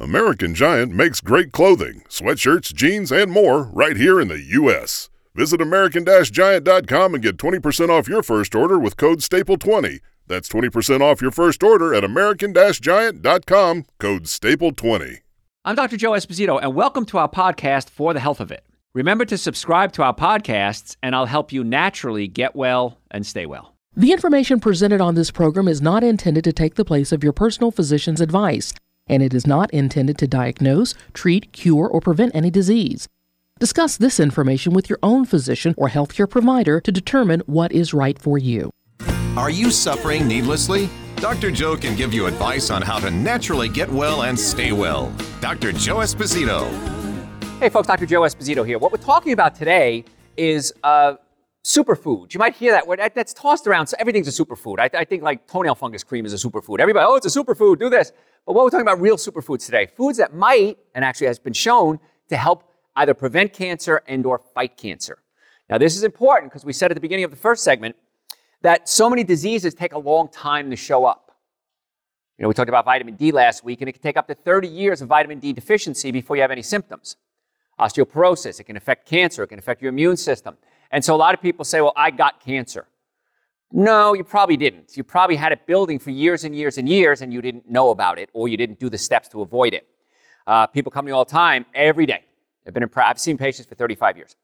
American Giant makes great clothing, sweatshirts, jeans, and more right here in the U.S. Visit American-Giant.com and get 20% off your first order with code STAPLE20. That's 20% off your first order at American-Giant.com, code STAPLE20. I'm Dr. Joe Esposito, and welcome to our podcast, For the Health of It. Remember to subscribe to our podcasts, and I'll help you naturally get well and stay well. The information presented on this program is not intended to take the place of your personal physician's advice and it is not intended to diagnose, treat, cure, or prevent any disease. Discuss this information with your own physician or healthcare provider to determine what is right for you. Are you suffering needlessly? Dr. Joe can give you advice on how to naturally get well and stay well. Dr. Joe Esposito. Hey, folks, Dr. Joe Esposito here. What we're talking about today is uh, superfoods. You might hear that word. That, that's tossed around. So everything's a superfood. I, I think like toenail fungus cream is a superfood. Everybody, oh, it's a superfood. Do this. But what we're talking about real superfoods today, foods that might, and actually has been shown to help either prevent cancer and or fight cancer. Now, this is important because we said at the beginning of the first segment that so many diseases take a long time to show up. You know, we talked about vitamin D last week, and it can take up to 30 years of vitamin D deficiency before you have any symptoms. Osteoporosis, it can affect cancer, it can affect your immune system. And so a lot of people say, well, I got cancer. No, you probably didn't. You probably had it building for years and years and years, and you didn't know about it, or you didn't do the steps to avoid it. Uh, people come to me all the time, every day. I've been in, I've seen patients for 35 years.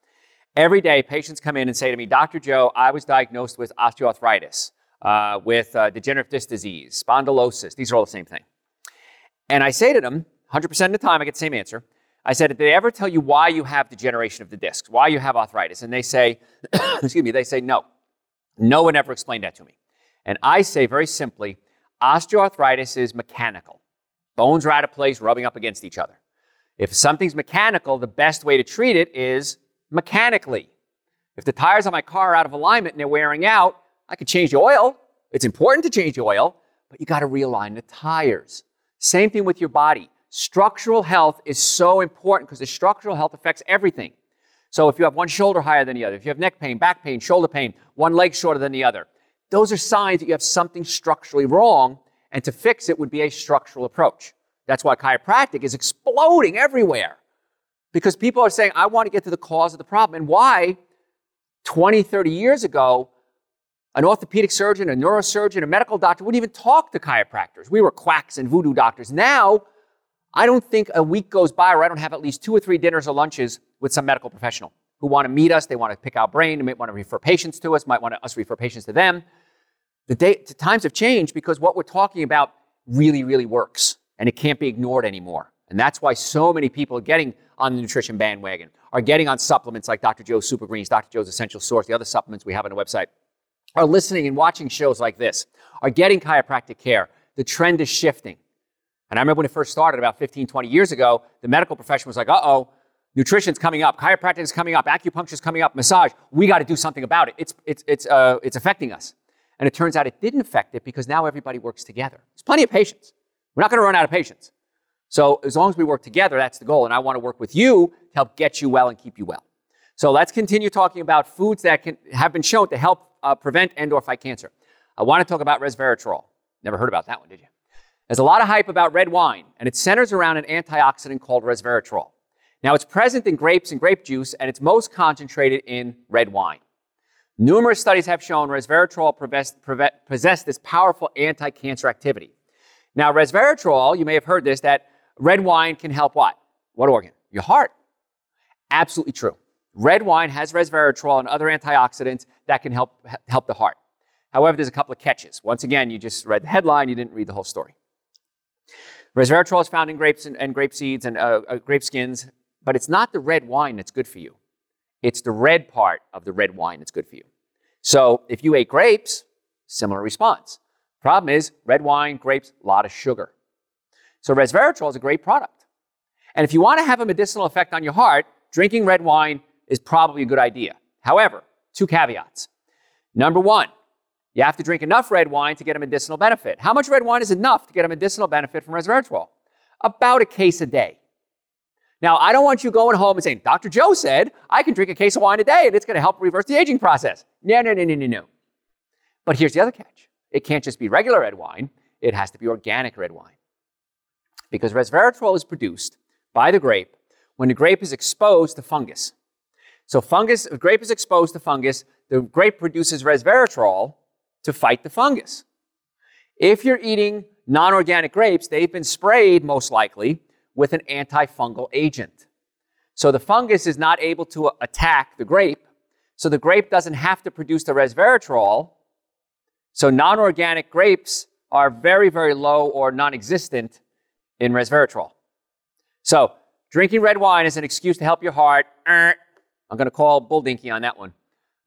Every day, patients come in and say to me, Dr. Joe, I was diagnosed with osteoarthritis, uh, with uh, degenerative disc disease, spondylosis. These are all the same thing. And I say to them, 100% of the time, I get the same answer. I said, Did they ever tell you why you have degeneration of the discs, why you have arthritis? And they say, Excuse me, they say no. No one ever explained that to me. And I say very simply osteoarthritis is mechanical. Bones are out of place, rubbing up against each other. If something's mechanical, the best way to treat it is mechanically. If the tires on my car are out of alignment and they're wearing out, I could change the oil. It's important to change the oil, but you got to realign the tires. Same thing with your body. Structural health is so important because the structural health affects everything. So if you have one shoulder higher than the other, if you have neck pain, back pain, shoulder pain, one leg shorter than the other, those are signs that you have something structurally wrong, and to fix it would be a structural approach. That's why chiropractic is exploding everywhere. Because people are saying, I want to get to the cause of the problem. And why 20, 30 years ago, an orthopedic surgeon, a neurosurgeon, a medical doctor wouldn't even talk to chiropractors. We were quacks and voodoo doctors. Now, I don't think a week goes by where I don't have at least two or three dinners or lunches with some medical professional who want to meet us. They want to pick our brain. They might want to refer patients to us, might want us to refer patients to them. The, day, the times have changed because what we're talking about really, really works and it can't be ignored anymore. And that's why so many people are getting on the nutrition bandwagon, are getting on supplements like Dr. Joe's Super Greens, Dr. Joe's Essential Source, the other supplements we have on the website, are listening and watching shows like this, are getting chiropractic care. The trend is shifting. And I remember when it first started about 15, 20 years ago, the medical profession was like, uh oh, nutrition's coming up, chiropractic is coming up, acupuncture's coming up, massage. We got to do something about it. It's, it's, it's, uh, it's affecting us. And it turns out it didn't affect it because now everybody works together. There's plenty of patients. We're not going to run out of patients. So as long as we work together, that's the goal. And I want to work with you to help get you well and keep you well. So let's continue talking about foods that can, have been shown to help uh, prevent and or fight cancer. I want to talk about resveratrol. Never heard about that one, did you? There's a lot of hype about red wine, and it centers around an antioxidant called resveratrol. Now, it's present in grapes and grape juice, and it's most concentrated in red wine. Numerous studies have shown resveratrol possess this powerful anti cancer activity. Now, resveratrol, you may have heard this, that red wine can help what? What organ? Your heart. Absolutely true. Red wine has resveratrol and other antioxidants that can help, help the heart. However, there's a couple of catches. Once again, you just read the headline, you didn't read the whole story. Resveratrol is found in grapes and, and grape seeds and uh, uh, grape skins, but it's not the red wine that's good for you. It's the red part of the red wine that's good for you. So if you ate grapes, similar response. Problem is, red wine, grapes, a lot of sugar. So resveratrol is a great product. And if you want to have a medicinal effect on your heart, drinking red wine is probably a good idea. However, two caveats. Number one, you have to drink enough red wine to get a medicinal benefit. How much red wine is enough to get a medicinal benefit from resveratrol? About a case a day. Now, I don't want you going home and saying, Dr. Joe said I can drink a case of wine a day and it's going to help reverse the aging process. No, no, no, no, no, no. But here's the other catch it can't just be regular red wine, it has to be organic red wine. Because resveratrol is produced by the grape when the grape is exposed to fungus. So fungus, grape is exposed to fungus, the grape produces resveratrol to fight the fungus. If you're eating non-organic grapes, they've been sprayed most likely with an antifungal agent. So the fungus is not able to attack the grape, so the grape doesn't have to produce the resveratrol. So non-organic grapes are very, very low or non-existent in resveratrol. So drinking red wine is an excuse to help your heart. Er, I'm going to call Bull Dinky on that one.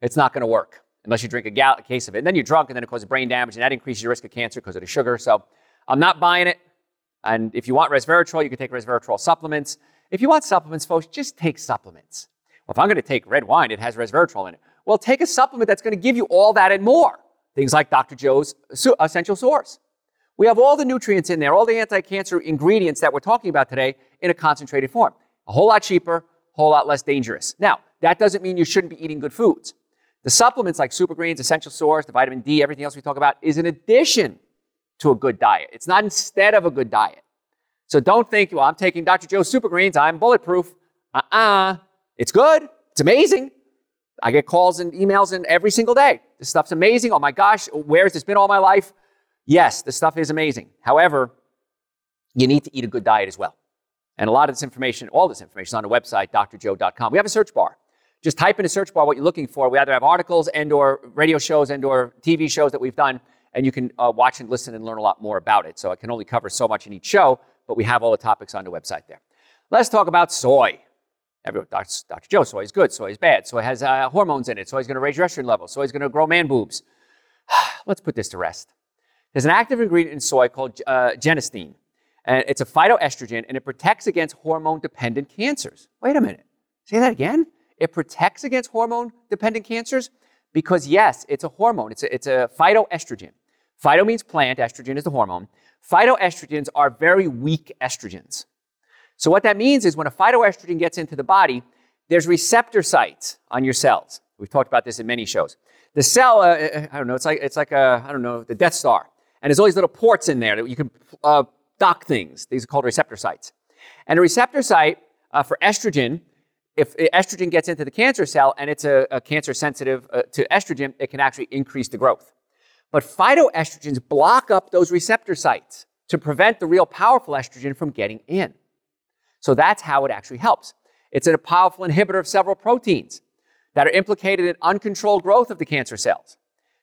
It's not going to work unless you drink a, gal- a case of it. And then you're drunk, and then it causes brain damage, and that increases your risk of cancer because of the sugar. So I'm not buying it. And if you want resveratrol, you can take resveratrol supplements. If you want supplements, folks, just take supplements. Well, if I'm going to take red wine, it has resveratrol in it. Well, take a supplement that's going to give you all that and more. Things like Dr. Joe's Essential Source. We have all the nutrients in there, all the anti-cancer ingredients that we're talking about today in a concentrated form. A whole lot cheaper, a whole lot less dangerous. Now, that doesn't mean you shouldn't be eating good foods. The supplements like super greens, essential source, the vitamin D, everything else we talk about is an addition to a good diet. It's not instead of a good diet. So don't think, well, I'm taking Dr. Joe's super greens, I'm bulletproof. Uh-uh. It's good. It's amazing. I get calls and emails in every single day. This stuff's amazing. Oh my gosh, where has this been all my life? Yes, this stuff is amazing. However, you need to eat a good diet as well. And a lot of this information, all this information is on the website, drjoe.com. We have a search bar. Just type in a search bar what you're looking for. We either have articles and or radio shows and or TV shows that we've done, and you can uh, watch and listen and learn a lot more about it. So I can only cover so much in each show, but we have all the topics on the website there. Let's talk about soy. Everyone, Dr. Dr. Joe, soy is good, soy is bad. Soy has uh, hormones in it. Soy is going to raise your estrogen levels. Soy is going to grow man boobs. Let's put this to rest. There's an active ingredient in soy called uh, genistein, and it's a phytoestrogen, and it protects against hormone-dependent cancers. Wait a minute. Say that again. It protects against hormone-dependent cancers because yes, it's a hormone. It's a, it's a phytoestrogen. Phyto means plant. Estrogen is the hormone. Phytoestrogens are very weak estrogens. So what that means is when a phytoestrogen gets into the body, there's receptor sites on your cells. We've talked about this in many shows. The cell, uh, uh I don't know, it's like it's like a I don't know the Death Star, and there's all these little ports in there that you can uh, dock things. These are called receptor sites. And a receptor site uh, for estrogen, if estrogen gets into the cancer cell and it's a, a cancer sensitive uh, to estrogen, it can actually increase the growth. But phytoestrogens block up those receptor sites to prevent the real powerful estrogen from getting in. So that's how it actually helps. It's a powerful inhibitor of several proteins that are implicated in uncontrolled growth of the cancer cells.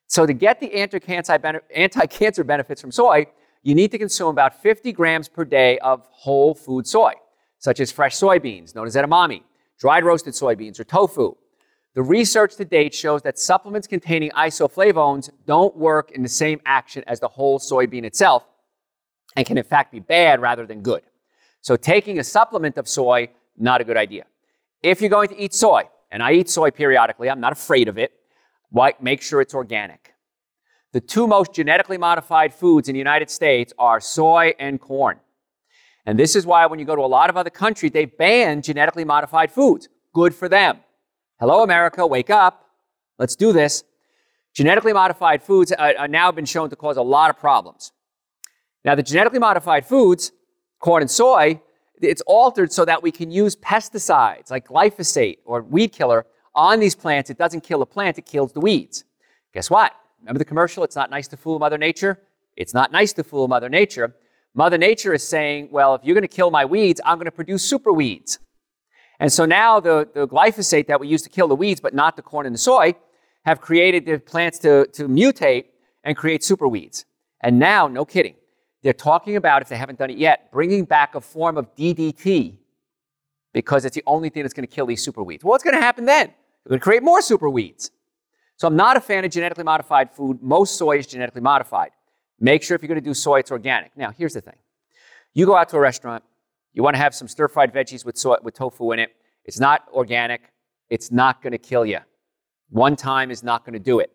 So to get the anti-cancer benefits from soy, you need to consume about 50 grams per day of whole food soy, such as fresh soybeans, known as edamame, dried roasted soybeans, or tofu. The research to date shows that supplements containing isoflavones don't work in the same action as the whole soybean itself and can in fact be bad rather than good. So taking a supplement of soy, not a good idea. If you're going to eat soy, and I eat soy periodically, I'm not afraid of it, make sure it's organic. The two most genetically modified foods in the United States are soy and corn. And this is why when you go to a lot of other countries, they ban genetically modified foods. Good for them. Hello, America, wake up. Let's do this. Genetically modified foods are, now been shown to cause a lot of problems. Now, the genetically modified foods, corn and soy, it's altered so that we can use pesticides like glyphosate or weed killer on these plants. It doesn't kill the plant, it kills the weeds. Guess what? Remember the commercial? It's not nice to fool Mother Nature. It's not nice to fool Mother Nature. Mother Nature is saying, well, if you're going to kill my weeds, I'm going to produce super weeds. And so now the, the glyphosate that we use to kill the weeds, but not the corn and the soy, have created the plants to, to mutate and create super weeds. And now, no kidding, they're talking about, if they haven't done it yet, bringing back a form of DDT because it's the only thing that's going to kill these super weeds. Well, what's going to happen then? They're going to create more super weeds. So I'm not a fan of genetically modified food. Most soy is genetically modified. Make sure if you're going to do soy, it's organic. Now, here's the thing. You go out to a restaurant, you want to have some stir-fried veggies with, soy, with tofu in it. It's not organic. It's not going to kill you. One time is not going to do it.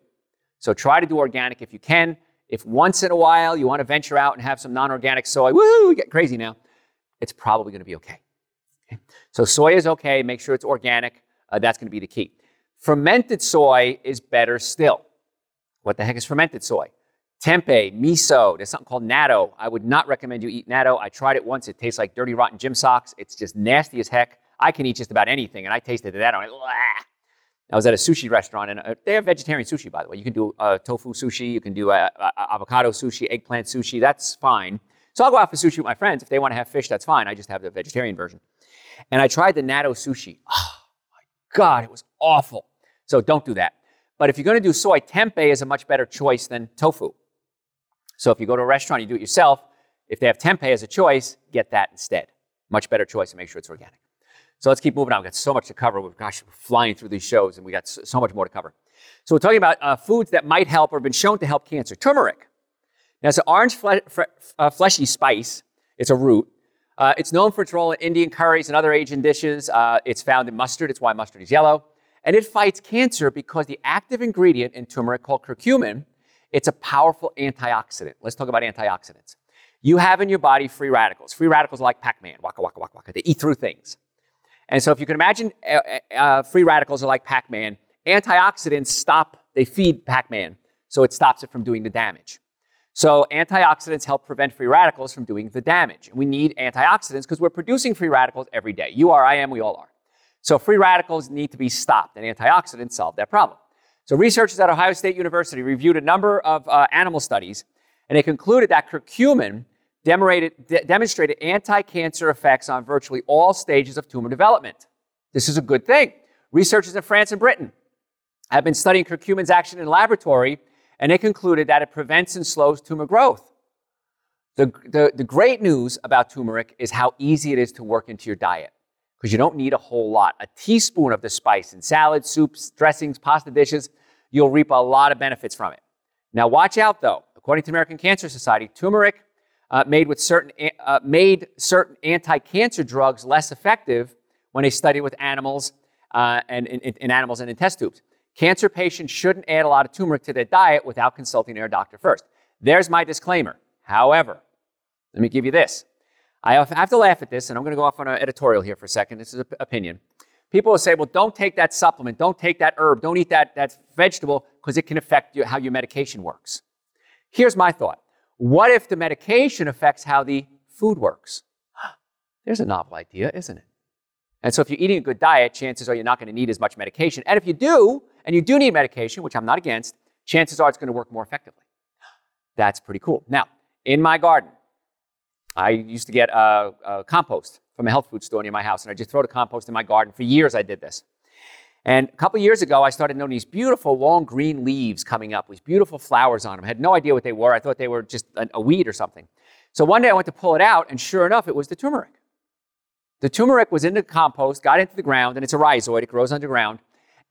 So try to do organic if you can. If once in a while you want to venture out and have some non-organic soy, woohoo, get crazy now, it's probably going to be okay. okay. So soy is okay. Make sure it's organic. Uh, that's going to be the key. Fermented soy is better still. What the heck is fermented soy? Tempeh, miso, there's something called natto. I would not recommend you eat natto. I tried it once. It tastes like dirty, rotten gym socks. It's just nasty as heck. I can eat just about anything, and I tasted that. I went, I was at a sushi restaurant, and uh, they have vegetarian sushi, by the way. You can do uh, tofu sushi, you can do uh, uh, avocado sushi, eggplant sushi. That's fine. So I'll go out for sushi with my friends. If they want to have fish, that's fine. I just have the vegetarian version. And I tried the natto sushi. Oh my God, it was awful. So don't do that. But if you're going to do soy, tempeh is a much better choice than tofu. So if you go to a restaurant, you do it yourself. If they have tempeh as a choice, get that instead. Much better choice and make sure it's organic. So let's keep moving on. We've got so much to cover. We're, gosh, we're flying through these shows and we got so, much more to cover. So we're talking about uh, foods that might help or have been shown to help cancer. Turmeric. Now, it's an orange fle- uh, fleshy spice. It's a root. Uh, it's known for its role in Indian curries and other Asian dishes. Uh, it's found in mustard. It's why mustard is yellow. And it fights cancer because the active ingredient in turmeric called curcumin it's a powerful antioxidant. Let's talk about antioxidants. You have in your body free radicals. Free radicals are like Pac-Man, waka, waka, waka, waka. They eat through things. And so if you can imagine uh, uh, uh, free radicals are like Pac-Man, antioxidants stop, they feed Pac-Man, so it stops it from doing the damage. So antioxidants help prevent free radicals from doing the damage. we need antioxidants because we're producing free radicals every day. You are, I am, we all are. So free radicals need to be stopped, and antioxidants solve that problem. So researchers at Ohio State University reviewed a number of uh, animal studies, and they concluded that curcumin de- demonstrated anti-cancer effects on virtually all stages of tumor development. This is a good thing. Researchers in France and Britain have been studying curcumin's action in laboratory, and they concluded that it prevents and slows tumor growth. The, the, the great news about turmeric is how easy it is to work into your diet because you don't need a whole lot. A teaspoon of the spice in salads, soups, dressings, pasta dishes you'll reap a lot of benefits from it. Now, watch out though. According to American Cancer Society, turmeric uh, made with certain uh, made certain anti-cancer drugs less effective when they studied with animals uh, and in, in, animals and in test tubes. Cancer patients shouldn't add a lot of turmeric to their diet without consulting their doctor first. There's my disclaimer. However, let me give you this. I have to laugh at this, and I'm going to go off on an editorial here for a second. This is an opinion. People will say, well, don't take that supplement, don't take that herb, don't eat that, that vegetable because it can affect you, how your medication works. Here's my thought. What if the medication affects how the food works? There's a novel idea, isn't it? And so if you're eating a good diet, chances are you're not going to need as much medication. And if you do, and you do need medication, which I'm not against, chances are it's going to work more effectively. That's pretty cool. Now, in my garden, I used to get uh, uh, compost from a health food store near my house, and I just throw the compost in my garden. For years, I did this. And a couple years ago, I started noticing these beautiful long green leaves coming up, these beautiful flowers on them. I had no idea what they were. I thought they were just a, weed or something. So one day I went to pull it out, and sure enough, it was the turmeric. The turmeric was in the compost, got into the ground, and it's a rhizoid, it grows underground.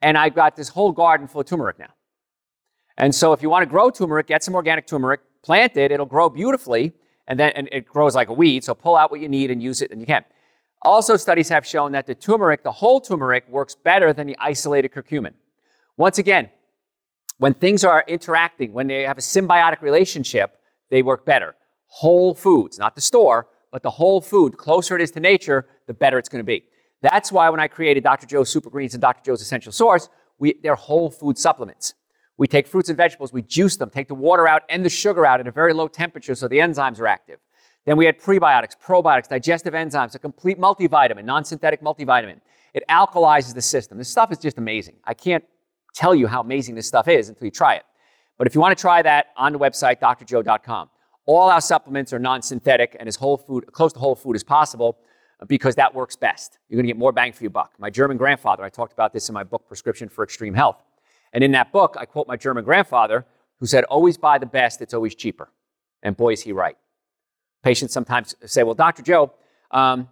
And I've got this whole garden full of turmeric now. And so if you want to grow turmeric, get some organic turmeric, plant it, it'll grow beautifully, and then and it grows like a weed. So pull out what you need and use it, and you can. Also, studies have shown that the turmeric, the whole turmeric, works better than the isolated curcumin. Once again, when things are interacting, when they have a symbiotic relationship, they work better. Whole foods, not the store, but the whole food, closer it is to nature, the better it's going to be. That's why when I created Dr. Joe's Super Greens and Dr. Joe's Essential Source, we, they're whole food supplements. We take fruits and vegetables, we juice them, take the water out and the sugar out at a very low temperature so the enzymes are active. Then we had prebiotics, probiotics, digestive enzymes, a complete multivitamin, non synthetic multivitamin. It alkalizes the system. This stuff is just amazing. I can't tell you how amazing this stuff is until you try it. But if you want to try that on the website, drjoe.com. All our supplements are non synthetic and as whole food, close to whole food as possible uh, because that works best. You're going to get more bang for your buck. My German grandfather, I talked about this in my book, Prescription for Extreme Health. And in that book, I quote my German grandfather who said, Always buy the best, it's always cheaper. And boy, is he right. Patients sometimes say, Well, Dr. Joe, um,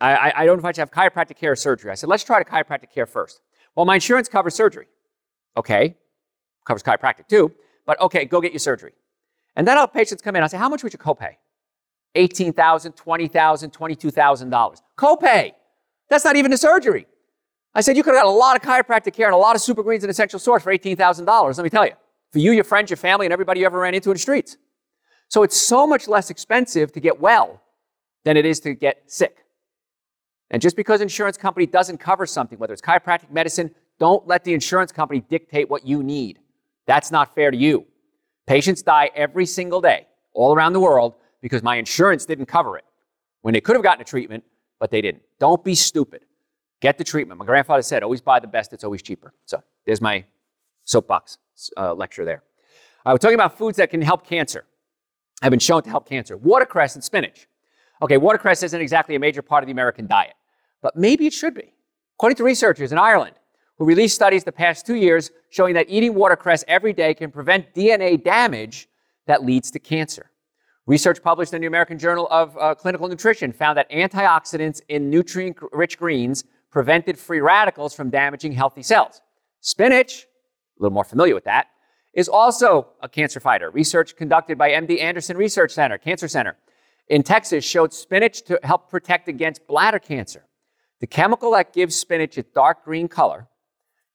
I, I, don't know if I should have chiropractic care or surgery. I said, Let's try the chiropractic care first. Well, my insurance covers surgery. Okay, covers chiropractic too, but okay, go get your surgery. And then our patients come in. I say, How much would you copay? $18,000, $20,000, $22,000. Copay. That's not even the surgery. I said, you could have got a lot of chiropractic care and a lot of super greens and essential source for $18,000. Let me tell you, for you, your friends, your family, and everybody you ever ran into in the streets. So it's so much less expensive to get well than it is to get sick. And just because insurance company doesn't cover something, whether it's chiropractic medicine, don't let the insurance company dictate what you need. That's not fair to you. Patients die every single day all around the world because my insurance didn't cover it when they could have gotten a treatment, but they didn't. Don't be stupid. Get the treatment. My grandfather said, always buy the best, it's always cheaper. So there's my soapbox uh, lecture there. Uh, we're talking about foods that can help cancer, have been shown to help cancer. Watercress and spinach. Okay, watercress isn't exactly a major part of the American diet, but maybe it should be. According to researchers in Ireland, who released studies the past two years showing that eating watercress every day can prevent DNA damage that leads to cancer. Research published in the American Journal of uh, Clinical Nutrition found that antioxidants in nutrient rich greens prevented free radicals from damaging healthy cells. Spinach, a little more familiar with that, is also a cancer fighter. Research conducted by MD Anderson Research Center, Cancer Center, in Texas showed spinach to help protect against bladder cancer. The chemical that gives spinach its dark green color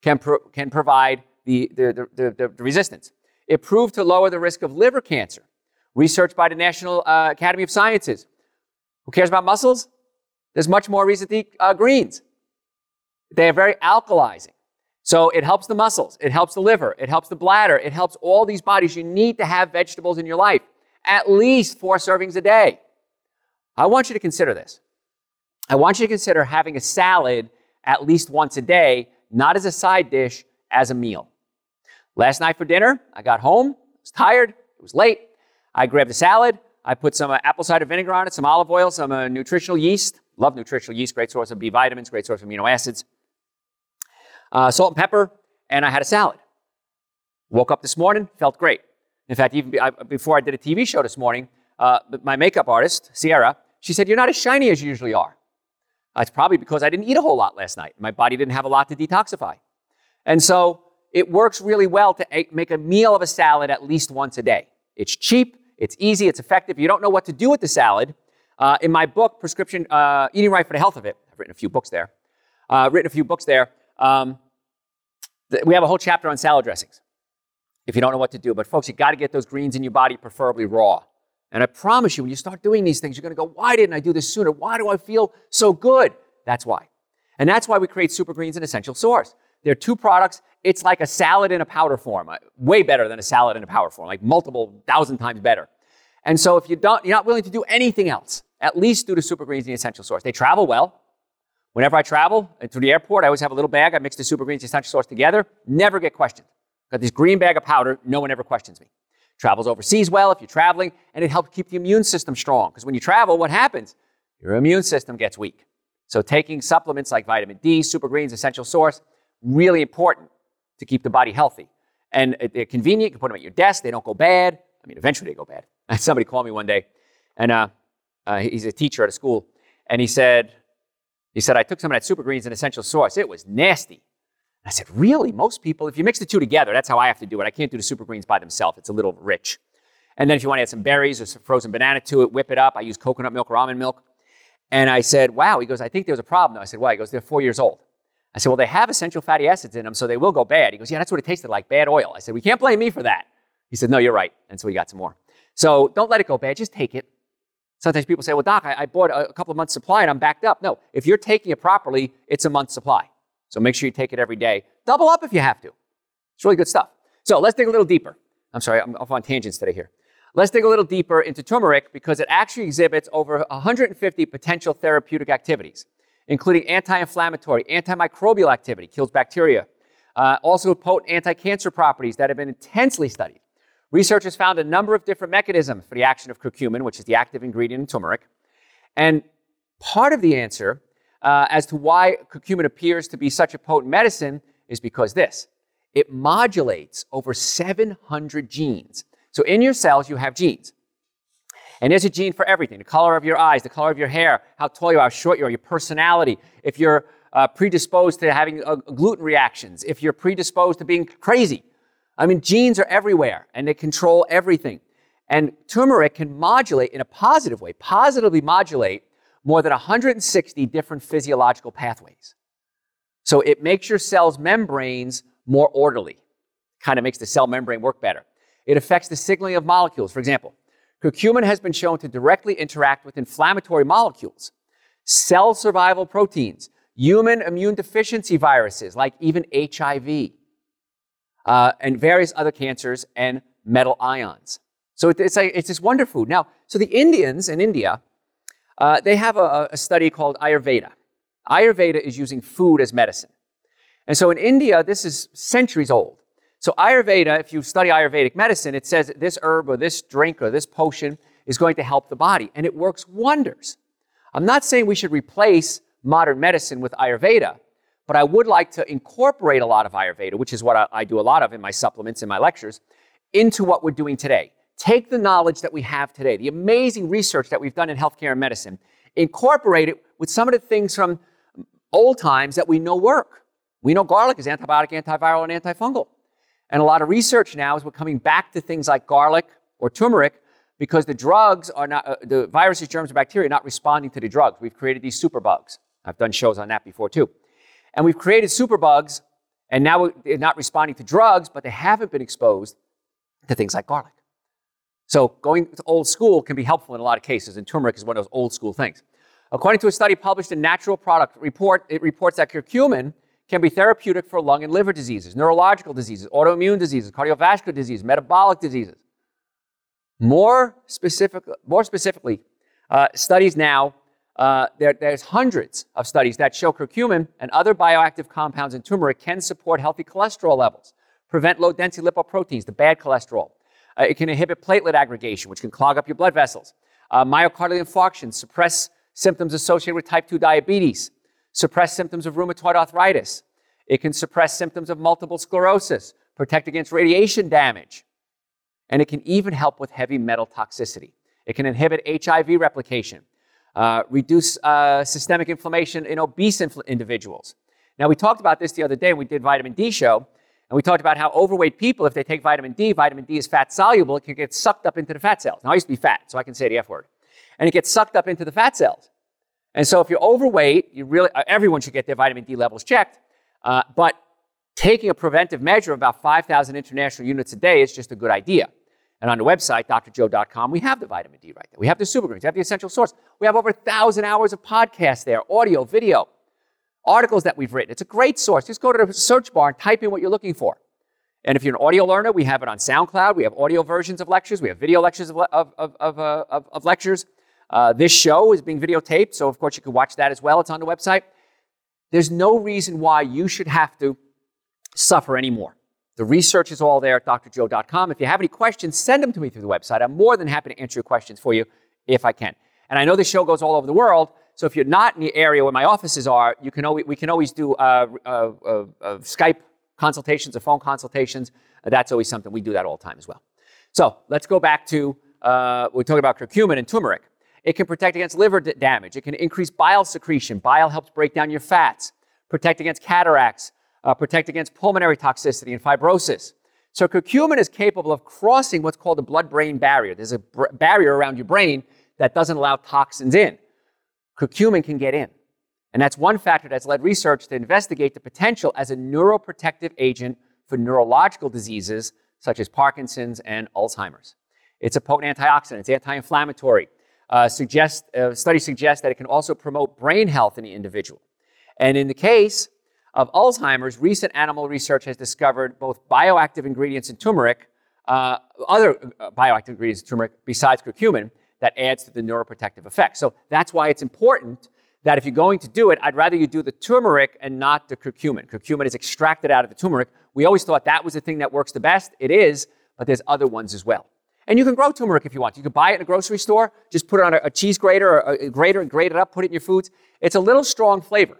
can, pro- can provide the, the, the, the, resistance. It proved to lower the risk of liver cancer. Research by the National uh, Academy of Sciences. Who cares about muscles? There's much more reason to eat uh, greens. They are very alkalizing. So it helps the muscles, it helps the liver, it helps the bladder, it helps all these bodies. You need to have vegetables in your life, at least four servings a day. I want you to consider this. I want you to consider having a salad at least once a day, not as a side dish, as a meal. Last night for dinner, I got home, I was tired, it was late. I grabbed a salad, I put some uh, apple cider vinegar on it, some olive oil, some uh, nutritional yeast. Love nutritional yeast, great source of B vitamins, great source of amino acids uh, salt and pepper, and I had a salad. Woke up this morning, felt great. In fact, even before I did a TV show this morning, uh, my makeup artist, Sierra, she said, You're not as shiny as you usually are. It's probably because I didn't eat a whole lot last night. My body didn't have a lot to detoxify. And so it works really well to make a meal of a salad at least once a day. It's cheap, it's easy, it's effective. You don't know what to do with the salad. Uh, in my book, Prescription uh, Eating Right for the Health of It, I've written a few books there. Uh, written a few books there. Um, we have a whole chapter on salad dressings if you don't know what to do. But folks, you got to get those greens in your body, preferably raw. And I promise you, when you start doing these things, you're going to go, why didn't I do this sooner? Why do I feel so good? That's why. And that's why we create Super Greens and Essential Source. They're two products. It's like a salad in a powder form, uh, way better than a salad in a powder form, like multiple thousand times better. And so if you don't, you're not willing to do anything else, at least do the Super Greens and the Essential Source. They travel well. Whenever I travel to the airport, I always have a little bag. I mix the super greens essential source together. Never get questioned. Got this green bag of powder. No one ever questions me. Travels overseas well if you're traveling, and it helps keep the immune system strong. Because when you travel, what happens? Your immune system gets weak. So taking supplements like vitamin D, super greens, essential source, really important to keep the body healthy. And they're convenient. You can put them at your desk. They don't go bad. I mean, eventually they go bad. Somebody called me one day, and uh, uh, he's a teacher at a school, and he said, he said, I took some of that super greens and essential source. It was nasty. I said, Really? Most people, if you mix the two together, that's how I have to do it. I can't do the super greens by themselves. It's a little rich. And then if you want to add some berries or some frozen banana to it, whip it up. I use coconut milk or almond milk. And I said, Wow. He goes, I think there's a problem. I said, Why? He goes, They're four years old. I said, Well, they have essential fatty acids in them, so they will go bad. He goes, Yeah, that's what it tasted like bad oil. I said, We can't blame me for that. He said, No, you're right. And so we got some more. So don't let it go bad. Just take it. Sometimes people say, well, doc, I, I bought a, a couple of months' supply and I'm backed up. No, if you're taking it properly, it's a month's supply. So make sure you take it every day. Double up if you have to. It's really good stuff. So let's dig a little deeper. I'm sorry, I'm off on tangents today here. Let's dig a little deeper into turmeric because it actually exhibits over 150 potential therapeutic activities, including anti-inflammatory, antimicrobial activity, kills bacteria, uh, also potent anti-cancer properties that have been intensely studied. Researchers found a number of different mechanisms for the action of curcumin, which is the active ingredient in turmeric. And part of the answer uh, as to why curcumin appears to be such a potent medicine is because this it modulates over 700 genes. So in your cells, you have genes. And there's a gene for everything the color of your eyes, the color of your hair, how tall you are, how short you are, your personality, if you're uh, predisposed to having uh, gluten reactions, if you're predisposed to being crazy. I mean, genes are everywhere and they control everything. And turmeric can modulate in a positive way, positively modulate more than 160 different physiological pathways. So it makes your cell's membranes more orderly, kind of makes the cell membrane work better. It affects the signaling of molecules. For example, curcumin has been shown to directly interact with inflammatory molecules, cell survival proteins, human immune deficiency viruses like even HIV uh, and various other cancers and metal ions. So it, it's, like, it's this wonder food. Now, so the Indians in India, uh, they have a, a study called Ayurveda. Ayurveda is using food as medicine. And so in India, this is centuries old. So Ayurveda, if you study Ayurvedic medicine, it says this herb or this drink or this potion is going to help the body, and it works wonders. I'm not saying we should replace modern medicine with Ayurveda, but I would like to incorporate a lot of Ayurveda, which is what I, I do a lot of in my supplements and my lectures, into what we're doing today. Take the knowledge that we have today, the amazing research that we've done in healthcare and medicine, incorporate it with some of the things from old times that we know work. We know garlic is antibiotic, antiviral, and antifungal. And a lot of research now is we're coming back to things like garlic or turmeric because the drugs are not, uh, the viruses, germs, and bacteria are not responding to the drugs. We've created these superbugs. I've done shows on that before too. And we've created superbugs, and now they're not responding to drugs, but they haven't been exposed to things like garlic. So going to old school can be helpful in a lot of cases, and turmeric is one of those old school things. According to a study published in Natural Product Report, it reports that curcumin can be therapeutic for lung and liver diseases, neurological diseases, autoimmune diseases, cardiovascular diseases, metabolic diseases. More, specific, more specifically, uh, studies now, uh, there, there's hundreds of studies that show curcumin and other bioactive compounds in turmeric can support healthy cholesterol levels, prevent low density lipoproteins, the bad cholesterol. Uh, it can inhibit platelet aggregation, which can clog up your blood vessels. Uh, myocardial infarction, suppress symptoms associated with type 2 diabetes, suppress symptoms of rheumatoid arthritis. It can suppress symptoms of multiple sclerosis, protect against radiation damage, and it can even help with heavy metal toxicity. It can inhibit HIV replication, uh, reduce uh, systemic inflammation in obese infl- individuals. Now, we talked about this the other day when we did vitamin D show, and we talked about how overweight people, if they take vitamin D, vitamin D is fat soluble, it can get sucked up into the fat cells. Now, I used to be fat, so I can say the F word. And it gets sucked up into the fat cells. And so if you're overweight, you really, uh, everyone should get their vitamin D levels checked. Uh, but taking a preventive measure of about 5,000 international units a day is just a good idea. And on the website, drjoe.com, we have the vitamin D right there. We have the super greens, we have the essential source. We have over thousand hours of podcasts there, audio, video, articles that we've written. It's a great source. Just go to the search bar and type in what you're looking for. And if you're an audio learner, we have it on SoundCloud. We have audio versions of lectures. We have video lectures of, of, of, uh, of, of lectures. Uh, this show is being videotaped, so of course you can watch that as well. It's on the website. There's no reason why you should have to suffer anymore. The research is all there at drjoe.com. If you have any questions, send them to me through the website. I'm more than happy to answer your questions for you if I can. And I know this show goes all over the world, so if you're not in the area where my offices are, you can always, we can always do uh, uh, uh, uh Skype consultations or phone consultations. that's always something we do that all the time as well. So let's go back to uh, we're talking about curcumin and turmeric. It can protect against liver d- damage. It can increase bile secretion. Bile helps break down your fats, protect against cataracts, uh, protect against pulmonary toxicity and fibrosis. So curcumin is capable of crossing what's called the blood-brain barrier. There's a br- barrier around your brain that doesn't allow toxins in. Curcumin can get in. And that's one factor that's led research to investigate the potential as a neuroprotective agent for neurological diseases such as Parkinson's and Alzheimer's. It's a potent antioxidant, it's anti-inflammatory, uh, suggest, uh, studies suggest that it can also promote brain health in the individual. And in the case of Alzheimer's, recent animal research has discovered both bioactive ingredients in turmeric, uh, other uh, bioactive ingredients in turmeric besides curcumin, that adds to the neuroprotective effect. So that's why it's important that if you're going to do it, I'd rather you do the turmeric and not the curcumin. Curcumin is extracted out of the turmeric. We always thought that was the thing that works the best. It is, but there's other ones as well. And you can grow turmeric if you want. You can buy it in a grocery store, just put it on a, a cheese grater or a grater and grate it up, put it in your foods. It's a little strong flavor.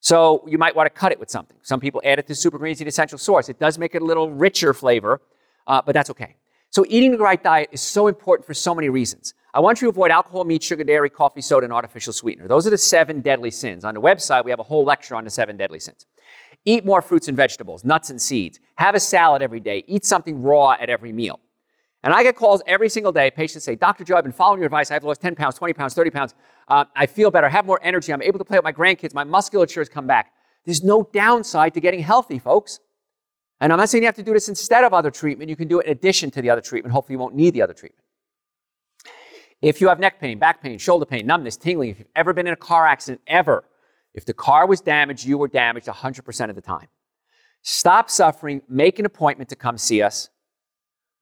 So you might want to cut it with something. Some people add it to super greens, the essential source. It does make it a little richer flavor, uh, but that's okay. So eating the right diet is so important for so many reasons. I want you to avoid alcohol, meat, sugar, dairy, coffee, soda, and artificial sweetener. Those are the seven deadly sins. On the website, we have a whole lecture on the seven deadly sins. Eat more fruits and vegetables, nuts and seeds. Have a salad every day. Eat something raw at every meal. And I get calls every single day. Patients say, Dr. Joe, I've been following your advice. I've lost 10 pounds, 20 pounds, 30 pounds. Uh, I feel better, have more energy. I'm able to play with my grandkids. My musculature has come back. There's no downside to getting healthy, folks. And I'm not saying you have to do this instead of other treatment. You can do it in addition to the other treatment. Hopefully, you won't need the other treatment. If you have neck pain, back pain, shoulder pain, numbness, tingling, if you've ever been in a car accident, ever, if the car was damaged, you were damaged 100% of the time. Stop suffering, make an appointment to come see us.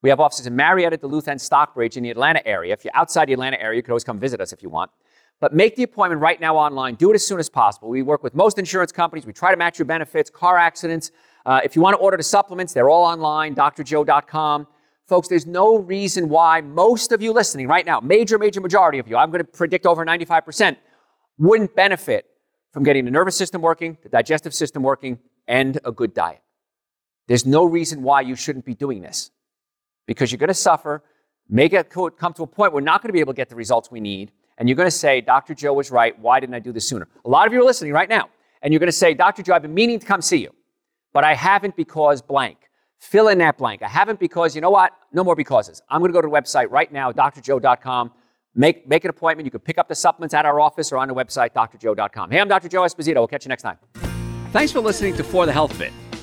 We have offices in Marietta, Duluth, and Stockbridge in the Atlanta area. If you're outside the Atlanta area, you can always come visit us if you want. But make the appointment right now online. Do it as soon as possible. We work with most insurance companies. We try to match your benefits, car accidents. Uh, if you want to order the supplements, they're all online, drjoe.com. Folks, there's no reason why most of you listening right now, major, major majority of you, I'm going to predict over 95%, wouldn't benefit from getting the nervous system working, the digestive system working, and a good diet. There's no reason why you shouldn't be doing this because you're going to suffer, make it come to a point where we're not going to be able to get the results we need, and you're going to say, Dr. Joe was right. Why didn't I do this sooner? A lot of you are listening right now, and you're going to say, Dr. Joe, I've been meaning to come see you, but I haven't because blank. Fill in that blank. I haven't because, you know what? No more becauses. I'm going to go to the website right now, drjoe.com. Make, make an appointment. You can pick up the supplements at our office or on the website, drjoe.com. Hey, I'm Dr. Joe Esposito. We'll catch you next time. Thanks for listening to For the Health of It.